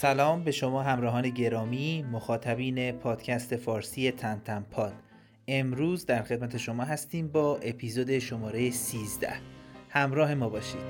سلام به شما همراهان گرامی مخاطبین پادکست فارسی تنتن پاد. امروز در خدمت شما هستیم با اپیزود شماره 13 همراه ما باشید.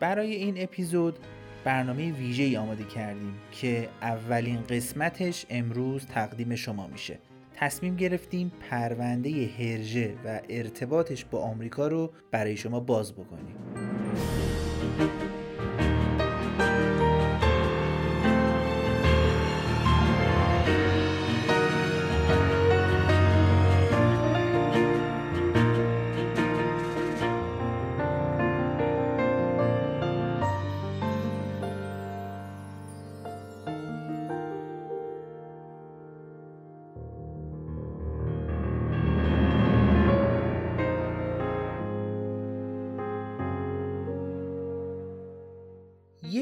برای این اپیزود برنامه ویژه ای آماده کردیم که اولین قسمتش امروز تقدیم شما میشه. تصمیم گرفتیم پرونده هرژه و ارتباطش با آمریکا رو برای شما باز بکنیم.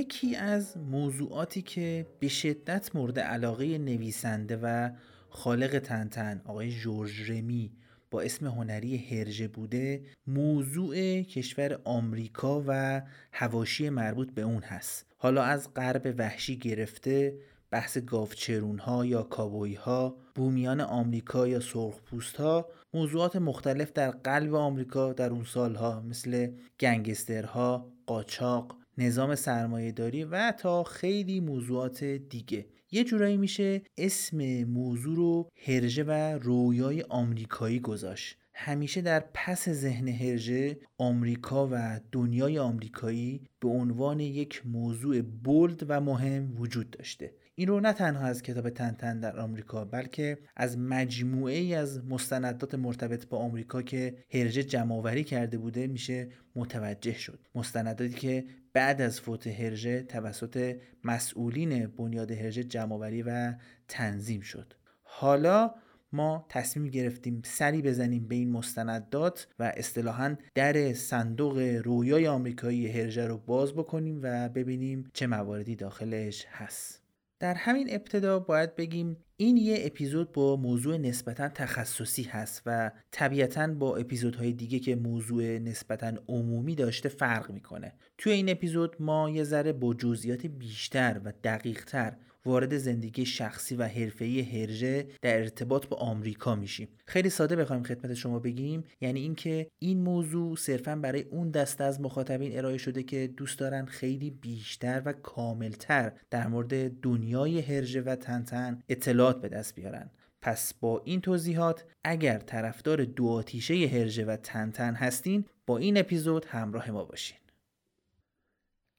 یکی از موضوعاتی که به شدت مورد علاقه نویسنده و خالق تنتن آقای جورج رمی با اسم هنری هرژه بوده موضوع کشور آمریکا و هواشی مربوط به اون هست. حالا از غرب وحشی گرفته بحث گاوچرون ها یا کابوی ها بومیان آمریکا یا سرخپوست ها موضوعات مختلف در قلب آمریکا در اون سالها مثل گنگسترها قاچاق نظام سرمایه داری و تا خیلی موضوعات دیگه. یه جورایی میشه اسم موضوع رو هرژه و رویای آمریکایی گذاشت. همیشه در پس ذهن هرژه آمریکا و دنیای آمریکایی به عنوان یک موضوع بولد و مهم وجود داشته. این رو نه تنها از کتاب تنتن در آمریکا بلکه از مجموعه ای از مستندات مرتبط با آمریکا که هرژه جمعآوری کرده بوده میشه متوجه شد. مستنداتی که بعد از فوت هرژه توسط مسئولین بنیاد هرژه جمعآوری و تنظیم شد. حالا ما تصمیم گرفتیم سری بزنیم به این مستندات و اصطلاحا در صندوق رویای آمریکایی هرژه رو باز بکنیم و ببینیم چه مواردی داخلش هست. در همین ابتدا باید بگیم این یه اپیزود با موضوع نسبتا تخصصی هست و طبیعتا با اپیزودهای دیگه که موضوع نسبتا عمومی داشته فرق می‌کنه. توی این اپیزود ما یه ذره با جزئیات بیشتر و دقیقتر وارد زندگی شخصی و حرفه‌ای هرژه در ارتباط با آمریکا میشیم. خیلی ساده بخوایم خدمت شما بگیم یعنی اینکه این موضوع صرفا برای اون دسته از مخاطبین ارائه شده که دوست دارن خیلی بیشتر و کاملتر در مورد دنیای هرژه و تنتن اطلاعات به دست بیارن. پس با این توضیحات اگر طرفدار دو آتیشه هرژه و تنتن هستین با این اپیزود همراه ما باشین.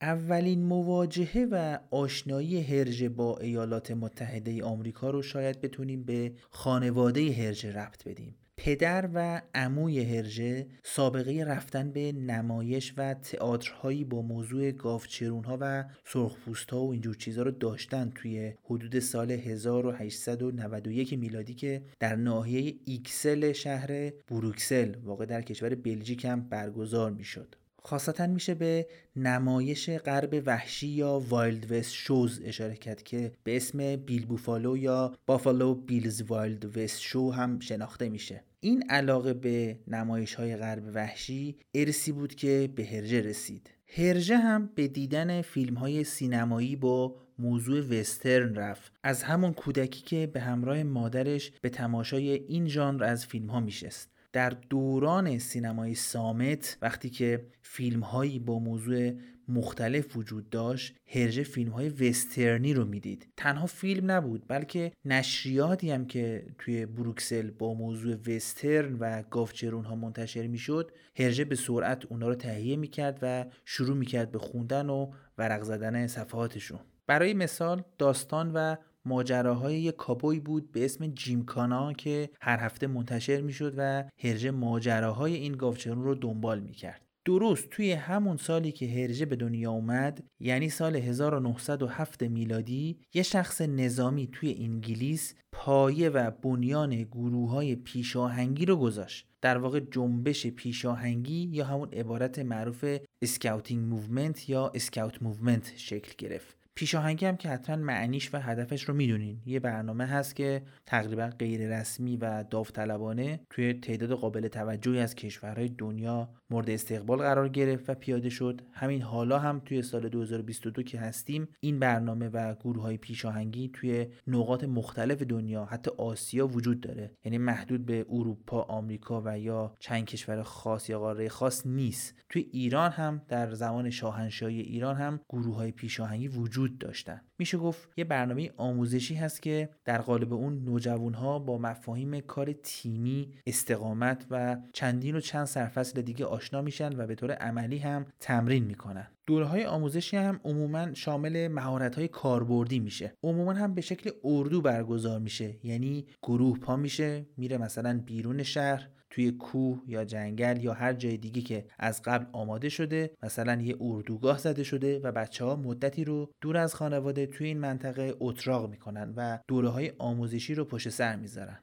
اولین مواجهه و آشنایی هرژه با ایالات متحده آمریکا رو شاید بتونیم به خانواده هرژه ربط بدیم پدر و عموی هرژه سابقه رفتن به نمایش و تئاترهایی با موضوع گاوچرون ها و سرخپوست ها و اینجور چیزها رو داشتن توی حدود سال 1891 میلادی که در ناحیه ایکسل شهر بروکسل واقع در کشور بلژیک هم برگزار می‌شد. خاصتا میشه به نمایش غرب وحشی یا Wild West Shows اشاره کرد که به اسم بیل بوفالو یا Buffalo Bill's Wild West Show هم شناخته میشه. این علاقه به نمایش های غرب وحشی ارثی بود که به هرژه رسید. هرژه هم به دیدن فیلم های سینمایی با موضوع وسترن رفت. از همون کودکی که به همراه مادرش به تماشای این ژانر از فیلم ها میشست. در دوران سینمای صامت وقتی که فیلم هایی با موضوع مختلف وجود داشت هرژه فیلم های وسترنی رو می‌دید. تنها فیلم نبود بلکه نشریاتی هم که توی بروکسل با موضوع وسترن و گافچرون ها منتشر می‌شد هرژه به سرعت اونا رو تهیه می‌کرد و شروع می‌کرد به خوندن و ورق زدن صفحاتشون. برای مثال داستان و ماجراهای یک کابوی بود به اسم جیمکانا که هر هفته منتشر می‌شد و هرژه ماجراهای این گاوچرون رو دنبال می‌کرد. درست توی همون سالی که هرژه به دنیا اومد یعنی سال 1907 میلادی یه شخص نظامی توی انگلیس پایه و بنیان گروه های پیشاهنگی رو گذاشت. در واقع جنبش پیشاهنگی یا همون عبارت معروف Scouting Movement یا Scout Movement شکل گرفت. پیشاهنگی هم که حتما معنیش و هدفش رو می‌دونین. یه برنامه هست که تقریبا غیر رسمی و داوطلبانه توی تعداد قابل توجهی از کشورهای دنیا مورد استقبال قرار گرفت و پیاده شد. همین حالا هم توی سال 2022 که هستیم این برنامه و گروه های پیشاهنگی توی نقاط مختلف دنیا حتی آسیا وجود داره. یعنی محدود به اروپا آمریکا و یا چند کشور خاص یا قاره خاص نیست. توی ایران هم در زمان شاهنشاهی ایران هم گروه های پیشاهنگی وجود داشتن. میشه گفت یه برنامه آموزشی هست که در قالب اون نوجوان ها با مفاهیم کار تیمی استقامت و چندین و چند سرفصل دیگه آشنا میشن و به طور عملی هم تمرین می‌کنن. دوره های آموزشی هم عموما شامل مهارت های کاربردی میشه. عموما هم به شکل اردو برگزار میشه. یعنی گروه پا میشه میره مثلا بیرون شهر توی کوه یا جنگل یا هر جای دیگه که از قبل آماده شده مثلا یه اردوگاه زده شده و بچه ها مدتی رو دور از خانواده توی این منطقه اتراق می‌کنن و دوره های آموزشی رو پشت سر می‌ذارن.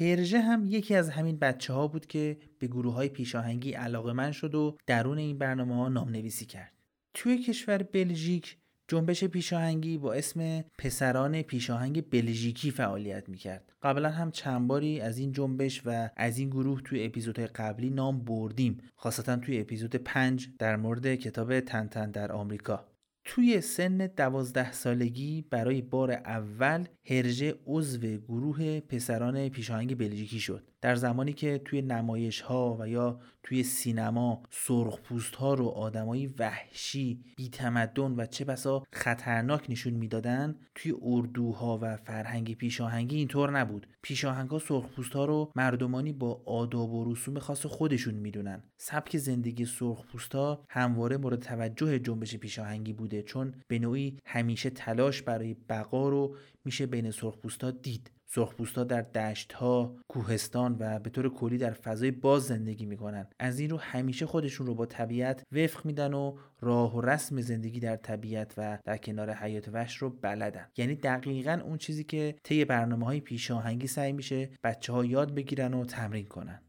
هرژه هم یکی از همین بچه ها بود که به گروه های پیشاهنگی علاقه من شد و درون این برنامه ها نام نویسی کرد. توی کشور بلژیک جنبش پیشاهنگی با اسم پسران پیشاهنگ بلژیکی فعالیت می‌کرد. قبلا هم چند باری از این جنبش و از این گروه توی اپیزودهای قبلی نام بردیم خاصتا توی اپیزود 5 در مورد کتاب تنتن در آمریکا. توی سن دوازده سالگی برای بار اول هرژه عضو گروه پسران پیشاهنگ بلژیکی شد. در زمانی که توی نمایش ها و یا توی سینما سرخپوست ها رو آدمایی وحشی بیتمدن و چه بسا خطرناک نشون می‌دادن توی اردوها و فرهنگ پیشاهنگی اینطور نبود. پیشاهنگ ها سرخپوست ها رو مردمانی با آداب و رسوم خاص خودشون می‌دونن. سبک زندگی سرخپوست ها همواره مورد توجه جنبش پیشاهنگی بوده چون به نوعی همیشه تلاش برای بقا رو میشه بین سرخپوستا دید. سرخپوستا در دشت ها، کوهستان و به طور کلی در فضای باز زندگی می‌کنن. از این رو همیشه خودشون رو با طبیعت وفق میدن و راه و رسم زندگی در طبیعت و در کنار حیات وحش رو بلدن. یعنی دقیقا اون چیزی که طی برنامه های پیشاهنگی سعی میشه بچه ها یاد بگیرن و تمرین کنن.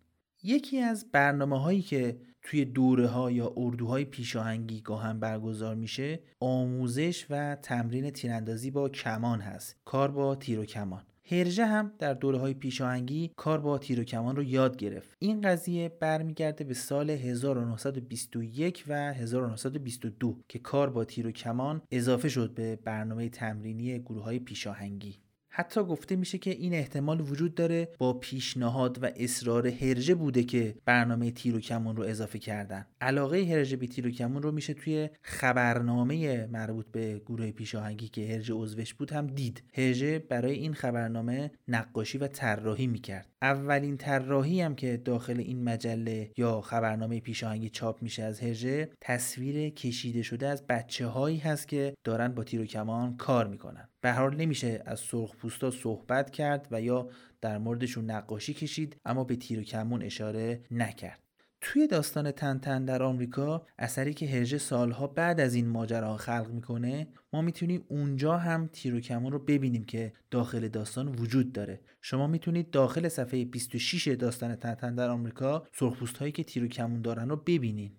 یکی از برنامه هایی که توی دوره ها یا اردوهای پیشاهنگی گاهن برگزار میشه آموزش و تمرین تیراندازی با کمان هست. کار با تیر و کمان. هرژه هم در دوره های پیشاهنگی کار با تیر و کمان رو یاد گرفت. این قضیه برمیگرده به سال 1921 و 1922 که کار با تیر و کمان اضافه شد به برنامه تمرینی گروه های پیشاهنگی. حتی گفته میشه که این احتمال وجود داره با پیشنهاد و اصرار هرژه بوده که برنامه تیر و کمون رو اضافه کردن. علاقه هرژه به تیر و کمون رو میشه توی خبرنامه مربوط به گروه پیشاهنگی که هرژه عضوش بود هم دید. هرژه برای این خبرنامه نقاشی و طراحی می‌کرد. اولین طراحی هم که داخل این مجله یا خبرنامه پیشاهنگی چاپ میشه از هرژه تصویر کشیده شده از بچه هایی هست که دارن با تیر و کمان کار می‌کنن. به حال نمیشه از سرخ پوستا صحبت کرد و یا در موردشون نقاشی کشید اما به تیر و کمون اشاره نکرد. توی داستان تنتن در آمریکا اثری که هرژه سالها بعد از این ماجرا خلق می‌کنه ما می‌تونیم اونجا هم تیر و کمون رو ببینیم که داخل داستان وجود داره. شما می‌تونید داخل صفحه 26 داستان تنتن در آمریکا سرخپوست هایی که تیر و کمون دارن رو ببینین.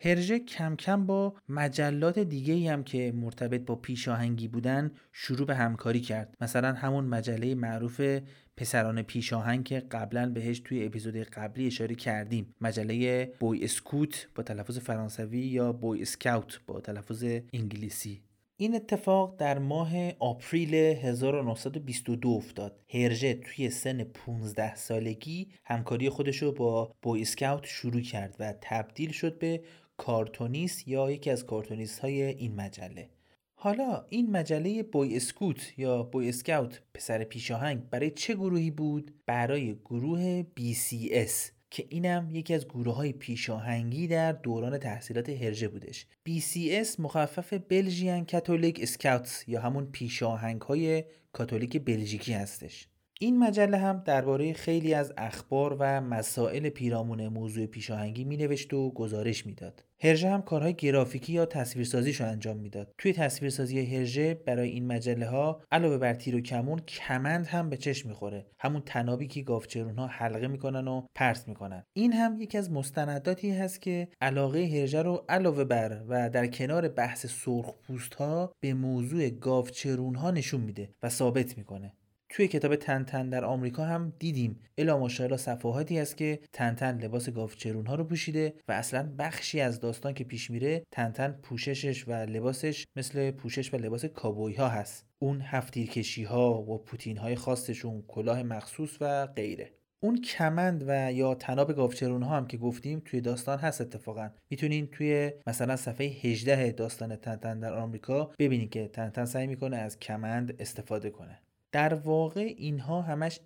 هرژه کم کم با مجلات دیگه هم که مرتبط با پیشاهنگی بودن شروع به همکاری کرد. مثلا همون مجله معروف پسران پیشاهنگ که قبلا بهش توی اپیزود قبلی اشاره کردیم. مجله بوی اسکوت با تلفظ فرانسوی یا بوی اسکاوت با تلفظ انگلیسی. این اتفاق در ماه آپریل 1922 افتاد. هرژه توی سن 15 سالگی همکاری خودش رو با بوی اسکاوت شروع کرد و تبدیل شد به کارتونیست یا یکی از کارتونیست های این مجله. حالا این مجله بوی اسکوت یا بوی اسکاوت پسر پیشاهنگ برای چه گروهی بود؟ برای گروه BCS که اینم یکی از گروه های پیشاهنگی در دوران تحصیلات هرژه بودش. BCS مخفف بلژیان کاتولیک اسکاوتس یا همون پیشاهنگ های کاتولیک بلژیکی هستش. این مجله هم درباره خیلی از اخبار و مسائل پیرامون موضوع پیشاهنگی می نوشت و گزارش می‌داد. هرژه هم کارهای گرافیکی یا تصویرسازیش رو انجام می‌داد. توی تصویرسازی هرژه برای این مجله ها علاوه بر تیر و کمون کمند هم به چشم می‌خوره. همون تنابی که گاوچرون ها حلقه می‌کنن و پرت می‌کنن. این هم یکی از مستنداتی هست که علاقه هرژه رو علاوه بر و در کنار بحث سرخ پوست ها به موضوع گاوچرون ها نشون میده و ثابت می‌کنه. توی کتاب تنتن در آمریکا هم دیدیم. الا ماشاءالله صفحاتی هست که تنتن لباس گاوچرون ها رو پوشیده و اصلا بخشی از داستان که پیش میره تنتن پوششش و لباسش مثل پوشش و لباس کابوی ها هست. اون هفتیرکشی ها و پوتین های خاصشون کلاه مخصوص و غیره. اون کمند و یا تناب گاوچرون ها هم که گفتیم توی داستان هست اتفاقا. می‌تونین توی مثلا صفحه 18 داستان تنتن در آمریکا ببینید که تنتن سعی می‌کنه از کمند استفاده کنه. در واقع اینها همش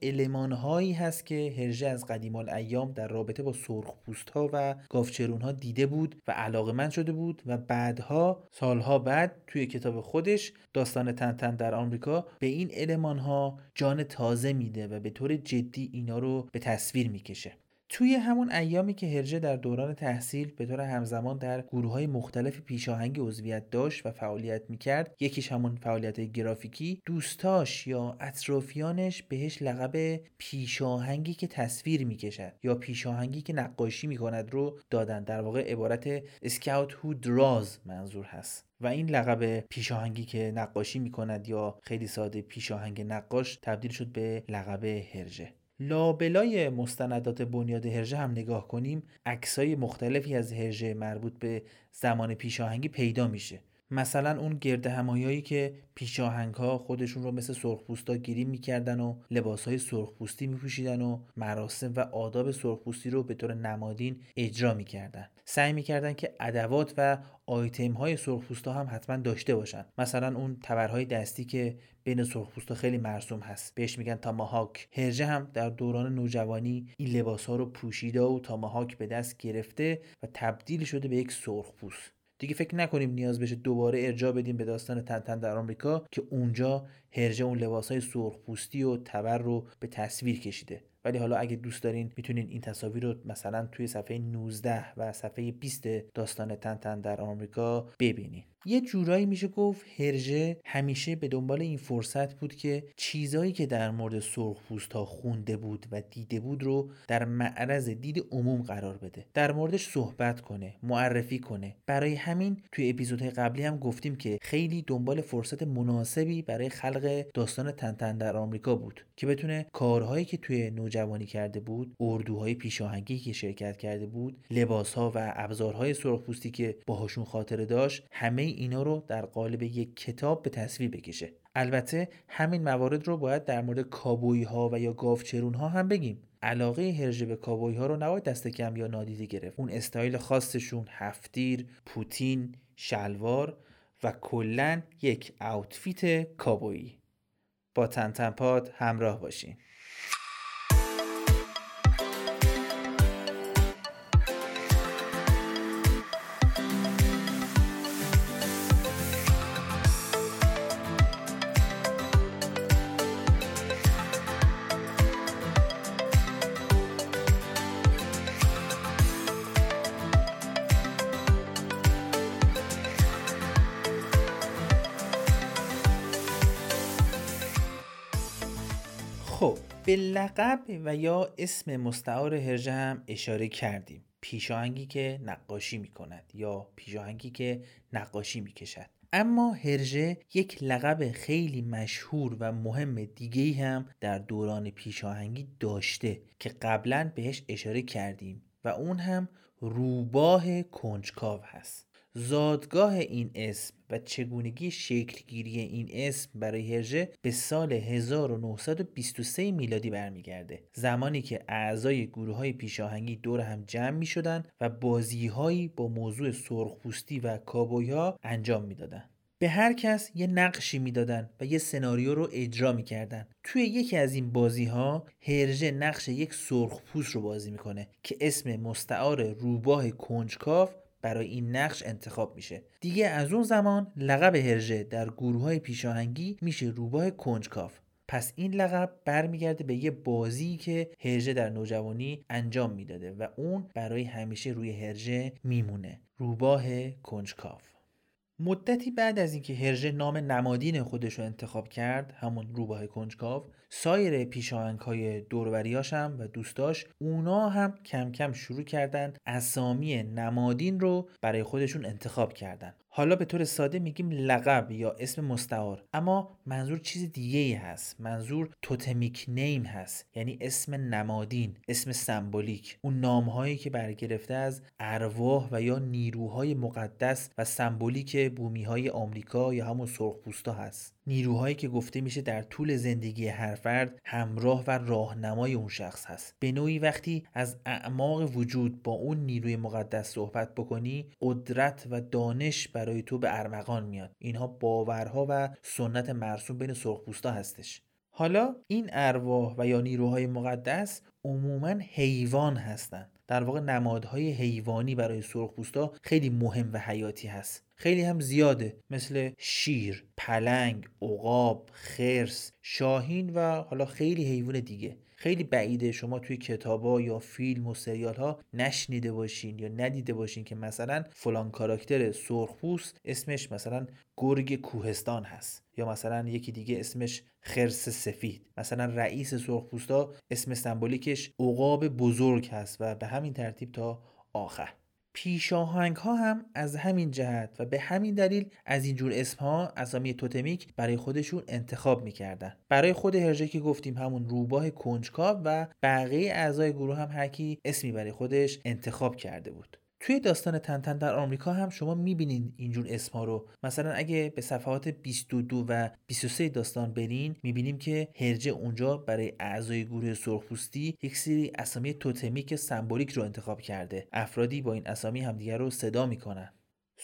هایی هست که هرژه از قدیم ایام در رابطه با سرخ پوست ها و گافچرون ها دیده بود و علاقه شده بود و بعدها سالها بعد توی کتاب خودش داستان تنتن در آمریکا به این ها جان تازه میده و به طور جدی اینا رو به تصویر می‌کشه. توی همون ایامی که هرجه در دوران تحصیل به طور همزمان در گروه های مختلف پیشاهنگ عضویت داشت و فعالیت می‌کرد یکیش همون فعالیت گرافیکی دوستاش یا اطرافیانش بهش لقب پیشاهنگی که تصویر می‌کشد یا پیشاهنگی که نقاشی می‌کند رو دادن. در واقع عبارت اسکاوت هو دراز منظور هست. و این لقب پیشاهنگی که نقاشی می‌کند یا خیلی ساده پیشاهنگ نقاش تبدیل شد به لقب هرژه لابلای مستندات بنیاد هرژه هم نگاه کنیم عکسای مختلفی از هرژه مربوط به زمان پیشاهنگی پیدا میشه. مثلا اون گرد همایایی که پیشاهنگ ها خودشون رو مثل سرخپوستا گیری می‌کردن و لباس های سرخپوستی میپوشیدن و مراسم و آداب سرخپوستی رو به طور نمادین اجرا می‌کردن. سعی می‌کردن که ادوات و آیتم های سرخپوستا هم حتما داشته باشن. مثلا اون تبرهای دستی که بین سرخپوستا خیلی مرسوم هست. بهش میگن تاماهاک. هرژه هم در دوران نوجوانی این لباس ها رو پوشیده و تاماهاک به دست گرفته و تبدیل شده به یک سرخپوست. دیگه فکر نکنیم نیاز بشه دوباره ارجاع بدیم به داستان تنتن در آمریکا که اونجا هرجه اون لباسهای سرخ پوستی و تبر رو به تصویر کشیده. ولی حالا اگه دوست دارین می‌تونین این تصاویر رو مثلا توی صفحه 19 و صفحه 20 داستان تنتن در آمریکا ببینین. یه جورایی میشه گفت هرژه همیشه به دنبال این فرصت بود که چیزایی که در مورد سرخپوست ها خونده بود و دیده بود رو در معرض دید عموم قرار بده. در موردش صحبت کنه معرفی کنه. برای همین توی اپیزودهای قبلی هم گفتیم که خیلی دنبال فرصت مناسبی برای خلق داستان تنتن در آمریکا بود که بتونه کارهایی که توی نوجوانی کرده بود اردوهای پیشاهنگی که شرکت کرده بود لباسها و ابزارهای سرخپوستی که باهاشون خاطره داشت همه اینا رو در قالب یک کتاب به تصویر بکشه. البته همین موارد رو باید در مورد کابوی ها و یا گاوچرون ها هم بگیم. علاقه هرژه به کابوی ها رو نباید دست کم یا نادیده گرفت. اون استایل خاصشون هفتیر پوتین شلوار و کلا یک اوتفیت کابویی. با تنتنپاد همراه باشین. به لقب و یا اسم مستعار هرژه هم اشاره کردیم. پیشاهنگی که نقاشی می کند یا پیشاهنگی که نقاشی می کشد اما هرژه یک لقب خیلی مشهور و مهم دیگه هم در دوران پیشاهنگی داشته که قبلا بهش اشاره کردیم و اون هم روباه کنجکاو هست. زادگاه این اسم و چگونگی شکلگیری این اسم برای هرژه به سال 1923 میلادی برمیگرده. زمانی که اعضای گروه های پیشاهنگی دور هم جمع می شدن و بازی هایی با موضوع سرخپوستی و کابوی ها انجام می‌دادن به هر کس یه نقشی می‌دادن و یه سناریو رو اجرا می‌کردن توی یکی از این بازی ها هرژه نقش یک سرخپوست رو بازی می‌کنه که اسم مستعار روباه کنجکاف برای این نقش انتخاب میشه. دیگه از اون زمان لقب هرژه در گروه های پیشاهنگی میشه روباه کنجکاف پس این لقب برمیگرده به یه بازی که هرژه در نوجوانی انجام می‌داده و اون برای همیشه روی هرژه میمونه. روباه کنجکاف مدتی بعد از اینکه هرژه نام نمادین خودش رو انتخاب کرد همون روباه کنجکاو سایر پیشاهنگ های دوروریاش هم و دوستاش اونا هم کم کم شروع کردن اسامی نمادین رو برای خودشون انتخاب کردن. حالا به طور ساده میگیم لقب یا اسم مستعار. اما منظور چیز دیگه ای هست. منظور توتمیک نیم هست. یعنی اسم نمادین اسم سمبولیک. اون نامهایی که برگرفته از ارواح و یا نیروهای مقدس و سمبولیک بومی های آمریکا یا همون سرخپوستا هست. نیروهایی که گفته میشه در طول زندگی هر فرد همراه و راهنمای اون شخص هست. به نوعی وقتی از اعماق وجود با اون نیروی مقدس صحبت بکنی قدرت و دانش برای تو به ارمغان میاد. اینها باورها و سنت مرسوم بین سرخپوستا هستش. حالا این ارواح و یا نیروهای مقدس عموما حیوان هستند در واقع نمادهای حیوانی برای سرخپوستا خیلی مهم و حیاتی هست. خیلی هم زیاده. مثل شیر، پلنگ، عقاب، خرس، شاهین و حالا خیلی حیوان دیگه. خیلی بعیده شما توی کتابا یا فیلم و سریال ها نشنیده باشین یا ندیده باشین که مثلا فلان کاراکتر سرخپوست اسمش مثلا گرگ کوهستان هست یا مثلا یکی دیگه اسمش خرس سفید. مثلا رئیس سرخپوستا اسم سمبولیکش عقاب بزرگ هست و به همین ترتیب تا آخر. پیشاهنگ ها هم از همین جهت و به همین دلیل از اینجور اسم ها اسامی توتمیک برای خودشون انتخاب می‌کردن. برای خود هرژه که گفتیم همون روباه کنجکاو و بقیه اعضای گروه هم هرکی اسمی برای خودش انتخاب کرده بود. توی داستان تنتن در آمریکا هم شما می‌بینین اینجور اسمها رو. مثلا اگه به صفحات 22 و 23 داستان برین می‌بینیم که هرجه اونجا برای اعضای گروه سرخپوستی یک سری اسامی توتمیک سمبولیک رو انتخاب کرده. افرادی با این اسامی همدیگر رو صدا می‌کنن.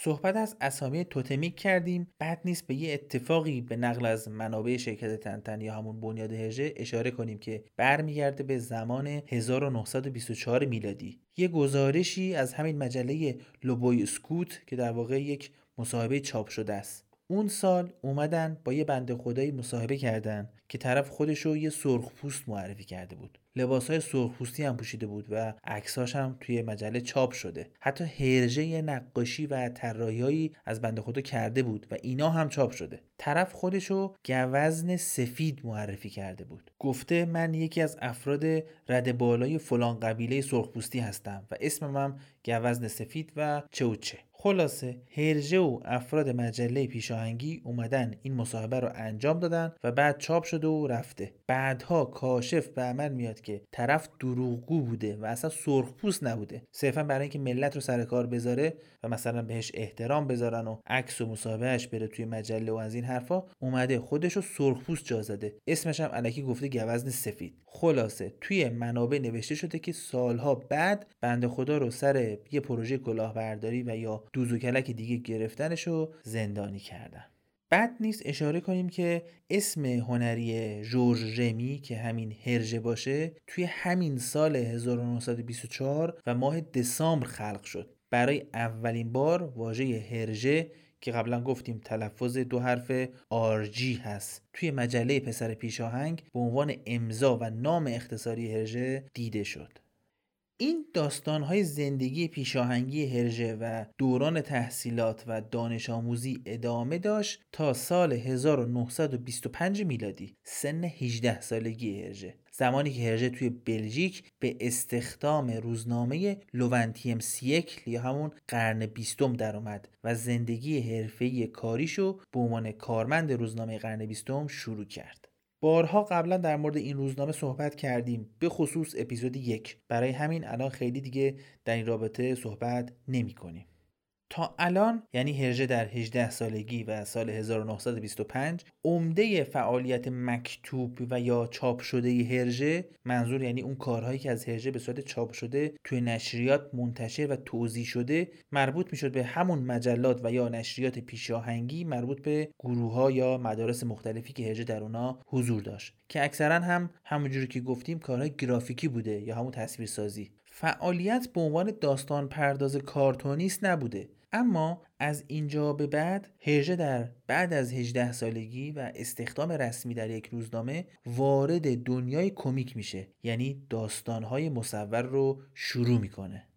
صحبت از اسامی توتمیک کردیم. بعد نیست به یه اتفاقی به نقل از منابع شرکت تنتن یا همون بنیاد هژه اشاره کنیم که برمیگرده به زمان 1924 میلادی. یه گزارشی از همین مجله لوبوی سکوت که در واقع یک مصاحبه چاپ شده است. اون سال اومدن با یه بنده خدایی مصاحبه کردن که طرف خودش رو یه سرخپوست معرفی کرده بود. لباس های سرخپوستی هم پوشیده بود و عکساش هم توی مجله چاپ شده. حتی هرژه نقاشی و طراحیهایی از بنده خدا کرده بود و اینا هم چاپ شده. طرف خودشو گوزن سفید معرفی کرده بود. گفته من یکی از افراد رد بالای فلان قبیله سرخپوستی هستم و اسمم هم گوزن سفید و چه و چه خلاصه هرژه و افراد مجله پیشاهنگی اومدن این مصاحبه رو انجام دادن و بعد چاپ شده و رفته. بعدها کاشف به عمل میاد که طرف دروغگو بوده و اصلا سرخپوست نبوده. صرفا برای اینکه ملت رو سر کار بذاره و مثلا بهش احترام بذارن و عکس و مصاحبهش بره توی مجله و از این حرفا اومده خودش رو سرخپوست جا زده. اسمش هم الکی گفته گوزن سفید. خلاصه توی منابع نوشته شده که سالها بعد بنده خدا رو سر یه پروژه کلاهبرداری و یا دوز و کلک دیگه گرفتنش رو زندانی کردن. بعد نیست اشاره کنیم که اسم هنری جورج رمی که همین هرژه باشه توی همین سال 1924 و ماه دسامبر خلق شد. برای اولین بار واژه هرژه که قبلا گفتیم تلفظ دو حرف آرجی هست. توی مجله پسر پیشاهنگ به عنوان امضا و نام اختصاری هرژه دیده شد. این داستانهای زندگی پیشاهنگی هرژه و دوران تحصیلات و دانش آموزی ادامه داشت تا سال 1925 میلادی سن 18 سالگی هرژه. زمانی که هرژه توی بلژیک به استخدام روزنامه لوونتیم سیکل یا همون قرن بیستم در اومد و زندگی حرفه‌ای کاریشو به عنوان کارمند روزنامه قرن بیستم شروع کرد بارها قبلا در مورد این روزنامه صحبت کردیم به خصوص اپیزود یک برای همین الان خیلی دیگه در این رابطه صحبت نمی کنیم. تا الان یعنی هرژه در 18 سالگی و سال 1925 عمده فعالیت مکتوب و یا چاپ شده هرژه منظور یعنی اون کارهایی که از هرژه به صورت چاپ شده توی نشریات منتشر و توضیح شده مربوط می‌شد به همون مجلات و یا نشریات پیشاهنگی مربوط به گروه ها یا مدارس مختلفی که هرژه در اونا حضور داشت. که اکثرا هم همونجوری که گفتیم کارهای گرافیکی بوده یا همون تصویرسازی. فعالیت به عنوان داستان پرداز کارتونیست نبوده. اما از اینجا به بعد هرژه در بعد از 18 سالگی و استخدام رسمی در یک روزنامه وارد دنیای کمیک میشه یعنی داستانهای مصور رو شروع می‌کنه.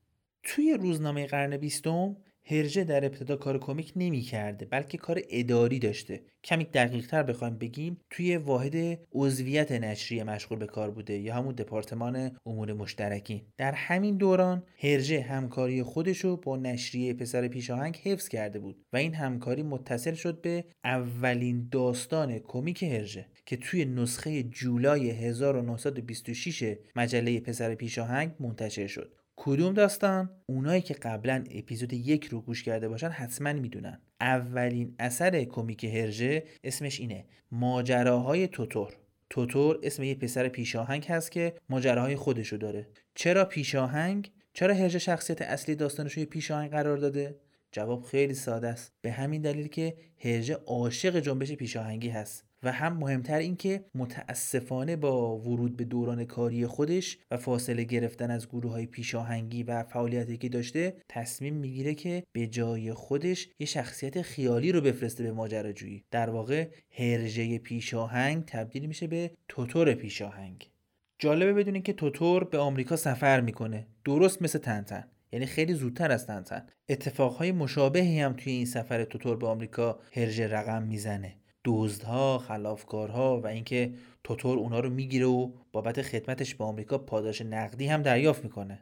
توی روزنامه قرن بیستم هرژه در ابتدا کار کمیک نمی کرده بلکه کار اداری داشته. کمی دقیق تر بخوایم بگیم توی واحد عضویت نشریه مشغول به کار بوده یا همون دپارتمان امور مشترکی. در همین دوران هرژه همکاری خودشو با نشریه پسر پیشاهنگ حفظ کرده بود و این همکاری متصل شد به اولین داستان کمیک هرژه که توی نسخه جولای 1926 مجله پسر پیشاهنگ منتشر شد. کدوم داستان؟ اونایی که قبلا اپیزود یک رو گوش کرده باشن حتما می‌دونن. اولین اثر کمیک هرژه اسمش اینه. ماجراهای توتور. توتور اسم یه پسر پیشاهنگ هست که ماجراهای خودشو داره. چرا پیشاهنگ؟ چرا هرژه شخصیت اصلی داستانش رو پیشاهنگ قرار داده؟ جواب خیلی ساده است. به همین دلیل که هرژه عاشق جنبش پیشاهنگی هست. و هم مهمتر این که متاسفانه با ورود به دوران کاری خودش و فاصله گرفتن از گروه های پیشاهنگی و فعالیتی که داشته تصمیم می‌گیره که به جای خودش یه شخصیت خیالی رو بفرسته به ماجراجویی. در واقع هرژه پیشاهنگ تبدیل میشه به توتور پیشاهنگ. جالبه بدونین که توتور به آمریکا سفر می‌کنه. درست مثل تنتن. یعنی خیلی زودتر از تنتن. اتفاقهای مشابهی هم توی این سفر توتور به آمریکا هرژه رقم می‌زنه. دزدها خلافکارها و اینکه توتور اونا رو می‌گیره و بابت خدمتش به آمریکا پاداش نقدی هم دریافت می‌کنه.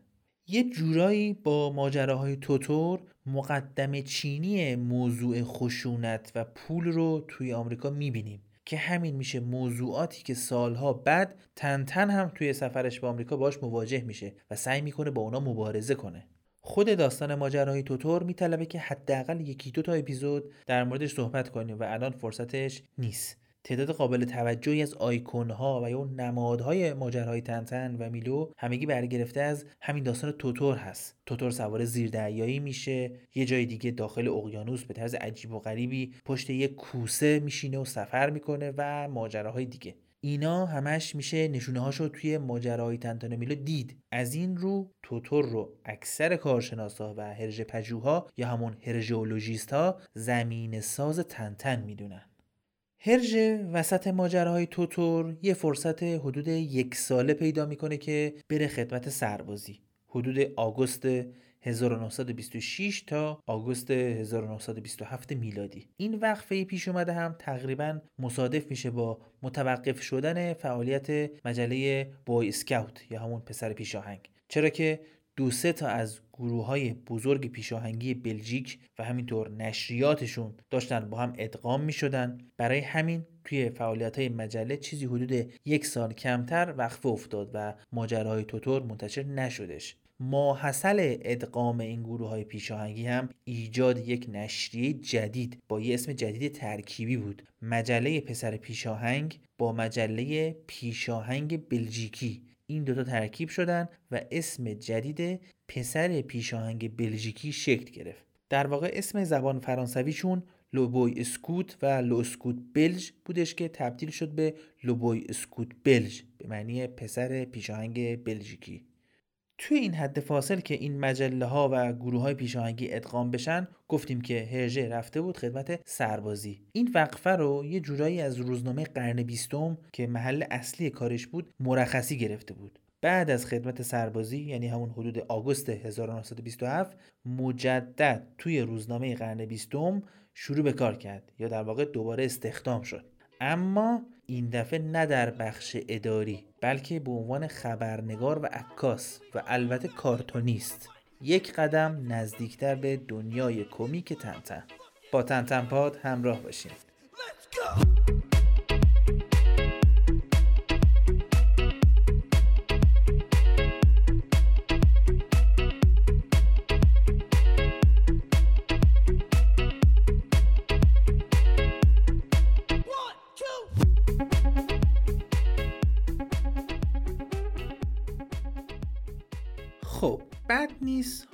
یه جورایی با ماجراهای توتور مقدم چینی موضوع خشونت و پول رو توی آمریکا می‌بینیم که همین میشه موضوعاتی که سالها بعد تن تن هم توی سفرش به آمریکا باش مواجه میشه و سعی می‌کنه با اونا مبارزه کنه. خود داستان ماجراهای توتور میطلبه که حداقل یکی دو تا اپیزود در موردش صحبت کنیم و الان فرصتش نیست. تعداد قابل توجهی از آیکون ها و یا نمادهای ماجراهای تنتن و میلو همگی برگرفته از همین داستان توتور هست. توتور سوار زیردریایی میشه یه جای دیگه داخل اقیانوس به طرز عجیب و غریبی پشت یه کوسه میشینه و سفر می‌کنه و ماجراهای دیگه. اینا همش میشه نشونه هاشو توی ماجراهای تنتانومیلو دید. از این رو توتور رو اکثر کارشناسا و هرژ پژوها یا همون هرژئولوژیست ها زمین ساز تنتن می‌دونن. هرژ وسط ماجراهای توتور یه فرصت حدود یک ساله پیدا می‌کنه که بره خدمت سربازی. حدود آگوست 1926 تا آگوست 1927 میلادی. این وقفه پیش اومده هم تقریبا مصادف میشه با متوقف شدن فعالیت مجله بوی اسکاوت یا همون پسر پیشاهنگ. چرا که دو سه تا از گروه های بزرگ پیشاهنگی بلژیک و همینطور نشریاتشون داشتن با هم ادغام می شدن برای همین توی فعالیت های مجله چیزی حدود یک سال کمتر وقفه افتاد و ماجراهای توتور منتشر نشدش. ماحصل ادغام این گروه های پیشاهنگی هم ایجاد یک نشریه جدید با یه اسم جدید ترکیبی بود. مجله پسر پیشاهنگ با مجله پیشاهنگ بلژیکی. این دوتا ترکیب شدن و اسم جدید پسر پیشاهنگ بلژیکی شکل گرفت. در واقع اسم زبان فرانسویشون لوبوی اسکوت و لو اسکوت بلژ بودش که تبدیل شد به لوبوی اسکوت بلژ به معنی پسر پیشاهنگ بلژیکی. توی این حد فاصل که این مجله ها و گروه های پیشاهنگی ادغام بشن گفتیم که هرژه رفته بود خدمت سربازی. این وقفه رو یه جورایی از روزنامه قرن بیستم که محل اصلی کارش بود مرخصی گرفته بود. بعد از خدمت سربازی یعنی همون حدود آگوست 1927 مجدد توی روزنامه قرن بیستم شروع به کار کرد یا در واقع دوباره استخدام شد. اما این دفعه نه در بخش اداری بلکه به عنوان خبرنگار و عکاس و البته کارتونیست. یک قدم نزدیکتر به دنیای کمیک تنتن. با تنتن پاد همراه باشین. نیست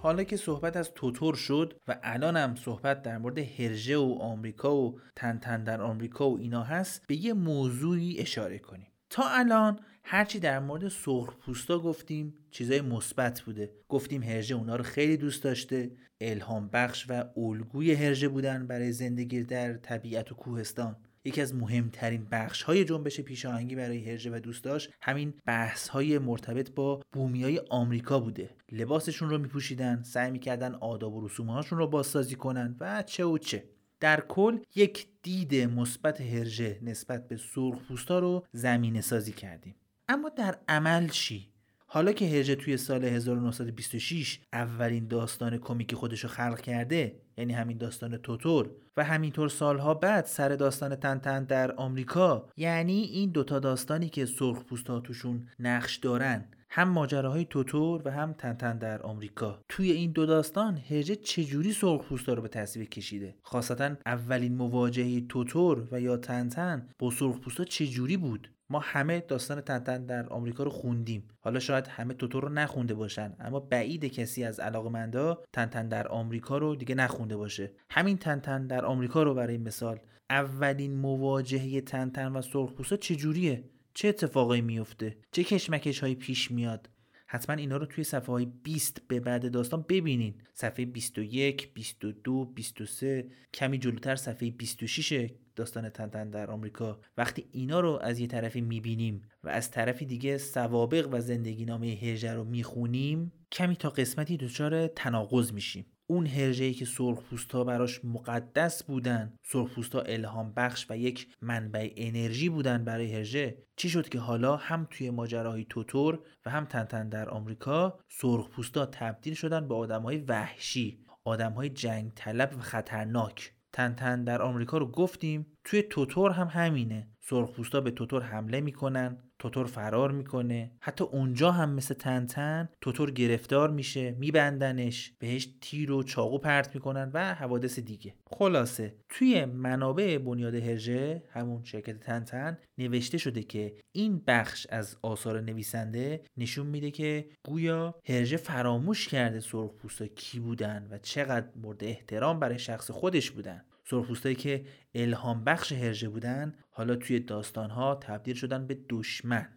حالا که صحبت از توتور شد و الان هم صحبت در مورد هرژه و آمریکا و تنتن در آمریکا و اینا هست به یه موضوعی اشاره کنیم. تا الان هرچی در مورد سرخ پوستا گفتیم چیزای مثبت بوده. گفتیم هرژه اونا رو خیلی دوست داشته الهام بخش و الگوی هرژه بودن برای زندگی در طبیعت و کوهستان. یکی از مهمترین بخش های جنبش پیشاهنگی برای هرژه و دوستاش همین بحث های مرتبط با بومی های آمریکا بوده. لباسشون رو میپوشیدن سعی می‌کردن آداب و رسوم هاشون رو بازسازی کنن و چه و چه. در کل یک دید مثبت هرژه نسبت به سرخپوستا رو زمینه سازی کردیم. اما در عمل چی؟ حالا که هرژه توی سال 1926 اولین داستان کمیک خودش رو خلق کرده یعنی همین داستان توتور و همینطور سالها بعد سر داستان تنتن در آمریکا یعنی این دوتا داستانی که سرخ ها توشون نقش دارن. هم ماجراهای توتور و هم تنتن در آمریکا. توی این دو داستان هرجه چجوری سرخپوستا رو به تصویر کشیده؟ خاصتا اولین مواجهه توتور و یا تنتن با سرخپوستا چجوری بود؟ ما همه داستان تنتن در آمریکا رو خوندیم. حالا شاید همه توتور رو نخونده باشن اما بعید کسی از علاقمندا تنتن در آمریکا رو دیگه نخونده باشه. همین تنتن در آمریکا رو برای مثال اولین مواجهه تنتن و سرخپوستا چجوریه؟ چه اتفاقایی میفته چه کشمکش هایی پیش میاد؟ حتما اینا رو توی صفحه های 20 به بعد داستان ببینین. صفحه 21 22 23 کمی جلوتر صفحه 26 داستان تنتن در آمریکا. وقتی اینا رو از یه طرفی می‌بینیم و از طرفی دیگه سوابق و زندگی نامه هجر رو می‌خونیم کمی تا قسمتی دچار تناقض میشیم. اون هرژه‌ای که سرخپوستا براش مقدس بودن سرخپوستا الهام بخش و یک منبع انرژی بودن برای هرژه چی شد که حالا هم توی ماجراهای توتور و هم تنتن در آمریکا سرخپوستا تبدیل شدن به آدمهای وحشی آدمهای جنگ طلب و خطرناک. تنتن در آمریکا رو گفتیم توی توتور هم همینه. سرخپوستا به توتور حمله می‌کنن. توتور فرار می‌کنه. حتی اونجا هم مثل تنتن توتور گرفتار میشه میبندنش بهش تیر و چاقو پرت می‌کنن و حوادث دیگه. خلاصه توی منابع بنیاد هرژه همون شرکت تنتن نوشته شده که این بخش از آثار نویسنده نشون میده که گویا هرژه فراموش کرده سرخپوستا کی بودن و چقدر مورد احترام برای شخص خودش بودن. سرخپوستایی که الهام بخش هرژه بودن حالا توی داستانها تبدیل شدن به دشمن.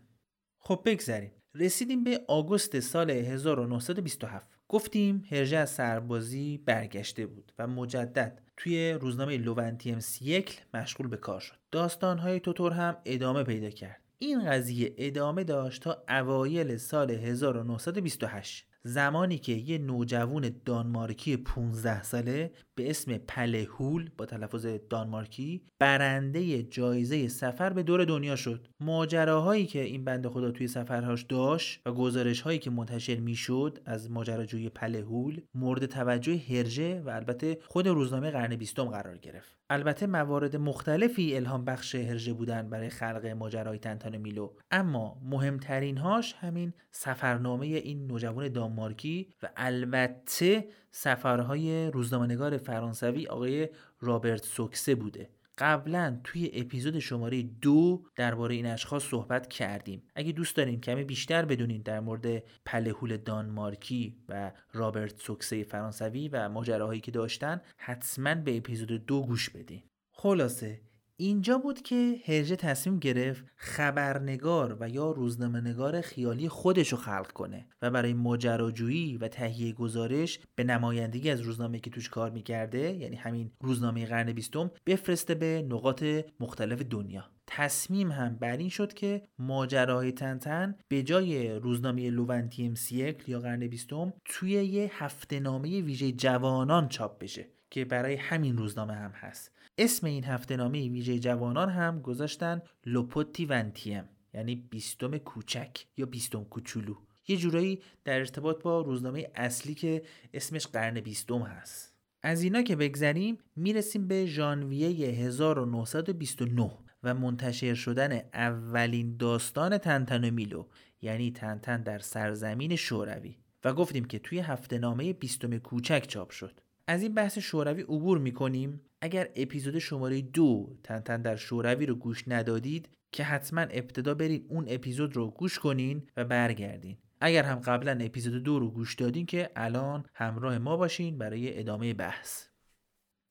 خب بگذریم. رسیدیم به آگوست سال 1927 گفتیم هرژه از سربازی برگشته بود و مجدد توی روزنامه لوونتیم سیکل مشغول به کار شد. داستانهای توتور هم ادامه پیدا کرد. این قضیه ادامه داشت تا اوایل سال 1928 زمانی که یه نوجوان دانمارکی 15 ساله به اسم پلهول با تلفظ دانمارکی برنده جایزه سفر به دور دنیا شد. ماجراهایی که این بنده خدا توی سفرهاش داشت و گزارش هایی که منتشر می‌شد از ماجراجوی پلهول مورد توجه هرژه و البته خود روزنامه قرن بیستم قرار گرفت. البته موارد مختلفی الهام بخش هرژه بودن برای خلق ماجرای تنتان میلو. اما مهمترین هاش همین سفرنامه این نوجوان دانمارکی و البته سفرهای روزنامه‌نگار فرانسوی آقای رابرت سوکسه بوده. قبلا توی اپیزود شماره دو درباره این اشخاص صحبت کردیم. اگه دوست دارین کمی بیشتر بدونین در مورد پلهول دانمارکی و رابرت سوکسه فرانسوی و ماجراهایی که داشتن حتما به اپیزود دو گوش بدین. خلاصه اینجا بود که هرژه تصمیم گرفت خبرنگار و یا روزنامه‌نگار خیالی خودش رو خلق کنه و برای ماجراجویی و تهیه گزارش به نمایندگی از روزنامه که توش کار می‌کرده یعنی همین روزنامه قرن بیستم بفرسته به نقاط مختلف دنیا. تصمیم هم بر این شد که ماجراهای تنتن به جای روزنامه لوونتیم سیکل یا قرن بیستم توی یه هفته نامه ویژه جوانان چاپ بشه که برای همین روزنامه هم هست. اسم این هفته نامه ویژه جوانان هم گذاشتن لوپوتی ونتیم یعنی بیستم کوچک یا بیستم کوچولو. یه جورایی در ارتباط با روزنامه اصلی که اسمش قرن بیستم هست. از اینا که بگذریم می‌رسیم به ژانویه 1929 و منتشر شدن اولین داستان تنتن و میلو یعنی تنتن در سرزمین شوروی. و گفتیم که توی هفته نامه بیستم کوچک چاپ شد. از این بحث شوروی عبور می‌کنیم. اگر اپیزود شماره دو تنتن در شوروی رو گوش ندادید که حتما ابتدا برید اون اپیزود رو گوش کنین و برگردین. اگر هم قبلا اپیزود دو رو گوش دادین که الان همراه ما باشین برای ادامه بحث.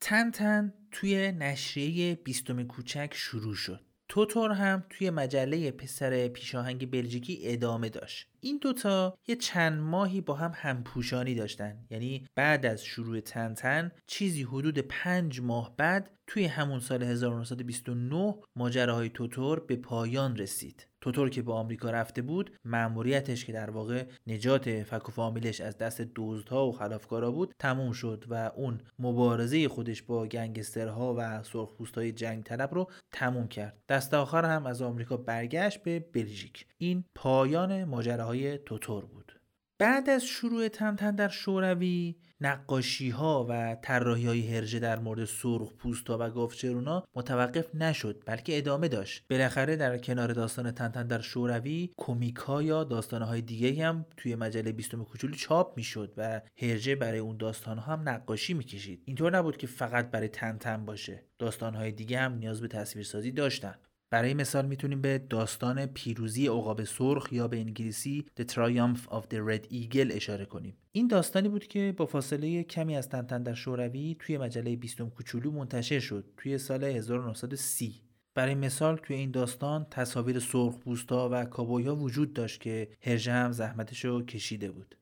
تن توی نشریه بیستم کوچک شروع شد. توتور هم توی مجله پسر پیشاهنگ بلژیکی ادامه داشت. این دوتا یه چند ماهی با هم همپوشانی داشتن. یعنی بعد از شروع تنتن چیزی حدود پنج ماه بعد توی همون سال 1929 ماجراهای توتور به پایان رسید. توتور که به آمریکا رفته بود مأموریتش که در واقع نجات فک فامیلش از دست دزدها و خلافکارا بود تموم شد و اون مبارزه خودش با گنگسترها و سرخپوستای جنگ طلب رو تموم کرد. دست آخر هم از آمریکا برگشت به بلژیک. این پایان ماجراهای توتور بود. بعد از شروع تنتن در شوروی نقاشی ها و طراحی های هرژه در مورد سرخ پوستا و گافچرونا متوقف نشد بلکه ادامه داشت. بالاخره در کنار داستان تنتن در شوروی کمیک ها یا داستان های دیگه هم توی مجله بیستم کوچولو چاپ می‌شد و هرژه برای اون داستان ها هم نقاشی می‌کشید. اینطور نبود که فقط برای تنتن باشه. داستان های دیگه هم نیاز به تصویرسازی داشتن. برای مثال می‌تونیم به داستان پیروزی عقاب سرخ یا به انگلیسی The Triumph of the Red Eagle اشاره کنیم. این داستانی بود که با فاصله کمی از تنتن در شوروی توی مجله بیستم کوچولو منتشر شد توی سال 1930. برای مثال توی این داستان تصاویر سرخ بوستا و کابویا وجود داشت که هرژه هم زحمتشو کشیده بود.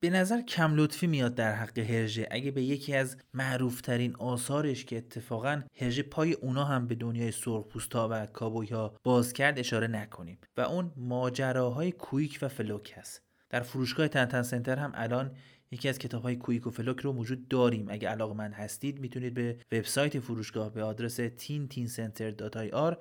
به نظر کم لطفی میاد در حق هرژه. اگه به یکی از معروفترین آثارش که اتفاقا هرژه پای اونا هم به دنیای سرخپوستا و کابویا باز کرد اشاره نکنیم. و اون ماجراهای کویک و فلوک هست. در فروشگاه تنتن Center هم الان یکی از کتاب های کویک و فلوک رو موجود داریم. اگه علاقه‌مند هستید می‌تونید به وبسایت فروشگاه به آدرس Tintin Center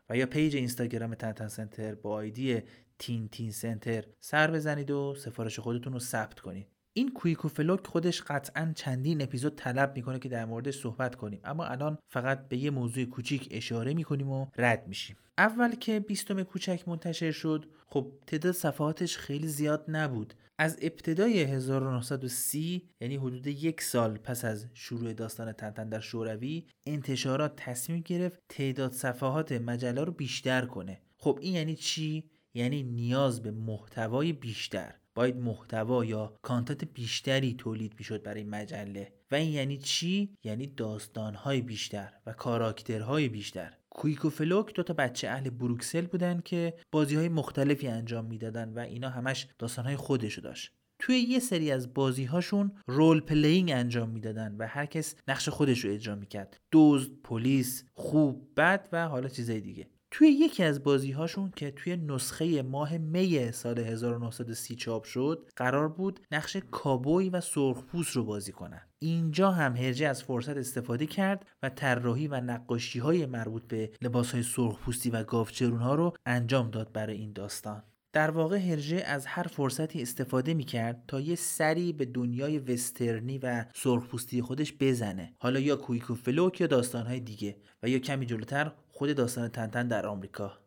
و یا page اینستاگرام تنتن Center با ID Tintin Center سر بزنید و سفارش خودتون رو ثبت کنید. این کویک و فلوک خودش قطعا چندین اپیزود طلب می‌کنه که در موردش صحبت کنیم. اما الان فقط به یه موضوع کوچیک اشاره می‌کنیم و رد میشیم. اول که بیستم کوچک منتشر شد خب تعداد صفحاتش خیلی زیاد نبود. از ابتدای 1930 یعنی حدود یک سال پس از شروع داستان تنتن در شوروی انتشارات تصمیم گرفت تعداد صفحات مجله رو بیشتر کنه. خب این یعنی چی؟ یعنی نیاز به محتوای بیشتر. باید محتوا یا content بیشتری تولید می‌شد برای مجله. و این یعنی چی؟ یعنی داستانهای بیشتر و کاراکترهای بیشتر. Quick و Flupke دو تا بچه اهل بروکسل بودن که بازی های مختلفی انجام می‌دادن و اینا همش داستانهای خودشو داشت. توی یه سری از بازی هاشون role playing انجام می‌دادن و هر کس نقش خودش رو اجرا می‌کرد. دزد پلیس خوب بد و حالا چیزای دیگه. توی یکی از بازی هاشون که توی نسخه ماه می سال 1930 چاپ شد قرار بود نقش کابوی و سرخپوست رو بازی کنن. اینجا هم هرجه از فرصت استفاده کرد و طراحی و نقاشی های مربوط به لباس های سرخپوستی و گاوچرون ها رو انجام داد برای این داستان. در واقع هرژه از هر فرصتی استفاده می کرد تا یه سری به دنیای وسترنی و سرخپوستی خودش بزنه. حالا یا کویک فلوک یا داستانهای دیگه و یا کمی جلوتر خود داستان تنتن در آمریکا.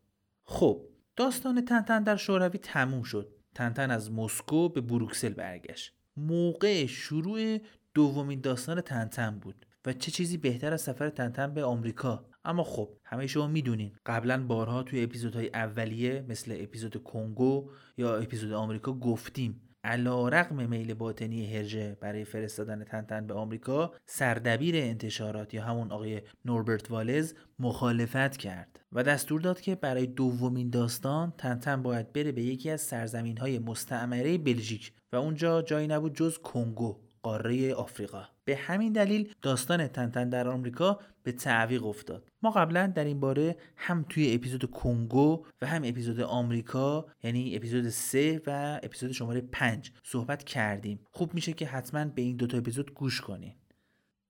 خب داستان تنتن در شوروی تموم شد. تنتن از مسکو به بروکسل برگشت. موقع شروع دومین داستان تنتن بود و چه چیزی بهتر از سفر تنتن به آمریکا. اما خب همه شما می‌دونین. قبلا بارها توی اپیزودهای اولیه مثل اپیزود کنگو یا اپیزود آمریکا گفتیم. علا رقم میل باطنی هرژه برای فرستادن تنتن به آمریکا سردبیر انتشارات یا همون آقای نوربرت والز مخالفت کرد و دستور داد که برای دومین داستان تنتن باید بره به یکی از سرزمین های مستعمره بلژیک و اونجا جایی نبود جز کنگو قاره آفریقا. به همین دلیل داستان تنتن در آمریکا به تعویق افتاد. ما قبلا در این باره هم توی اپیزود کنگو و هم اپیزود آمریکا یعنی اپیزود 3 و اپیزود شماره 5 صحبت کردیم. خوب میشه که حتما به این دوتا اپیزود گوش کنین.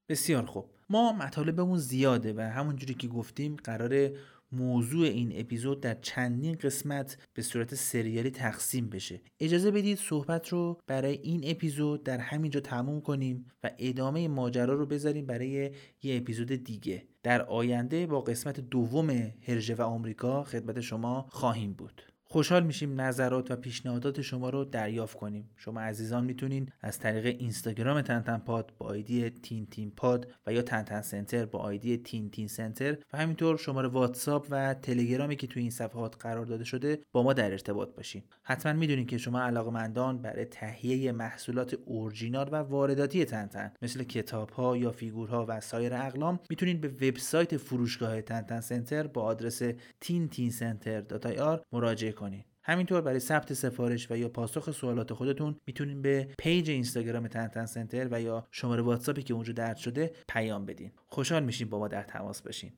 بسیار خوب. ما مطالبمون زیاده و همونجوری که گفتیم قرار موضوع این اپیزود در چندین قسمت به صورت سریالی تقسیم بشه. اجازه بدید صحبت رو برای این اپیزود در همینجا تموم کنیم و ادامه ماجرا رو بذاریم برای یه اپیزود دیگه. در آینده با قسمت دوم هرژه و آمریکا خدمت شما خواهیم بود. خوشحال میشیم نظرات و پیشنهادات شما رو دریافت کنیم. شما عزیزان می‌تونین از طریق اینستاگرام تنتن پاد با آیدی تین تین پاد و یا تنتن سنتر با آیدی تین تین سنتر و همینطور شماره واتساپ و تلگرامی که توی این صفحات قرار داده شده با ما در ارتباط باشین. حتما می‌دونین که شما علاقمندان برای تهیه محصولات اورجینال و وارداتی تنتن مثل کتاب ها یا فیگورها و سایر اقلام می‌تونین به وبسایت فروشگاه تنتن سنتر با آدرس تین تین سنتر مراجعه کنید همینطور برای ثبت سفارش و یا پاسخ سوالات خودتون می‌تونین به پیج اینستاگرام تنتن سنتر و یا شماره واتساپی که اونجا درد شده پیام بدین. خوشحال میشین با ما در تماس باشین.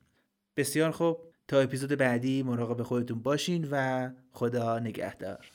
بسیار خوب. تا اپیزود بعدی مراقب خودتون باشین و خدا نگهدار.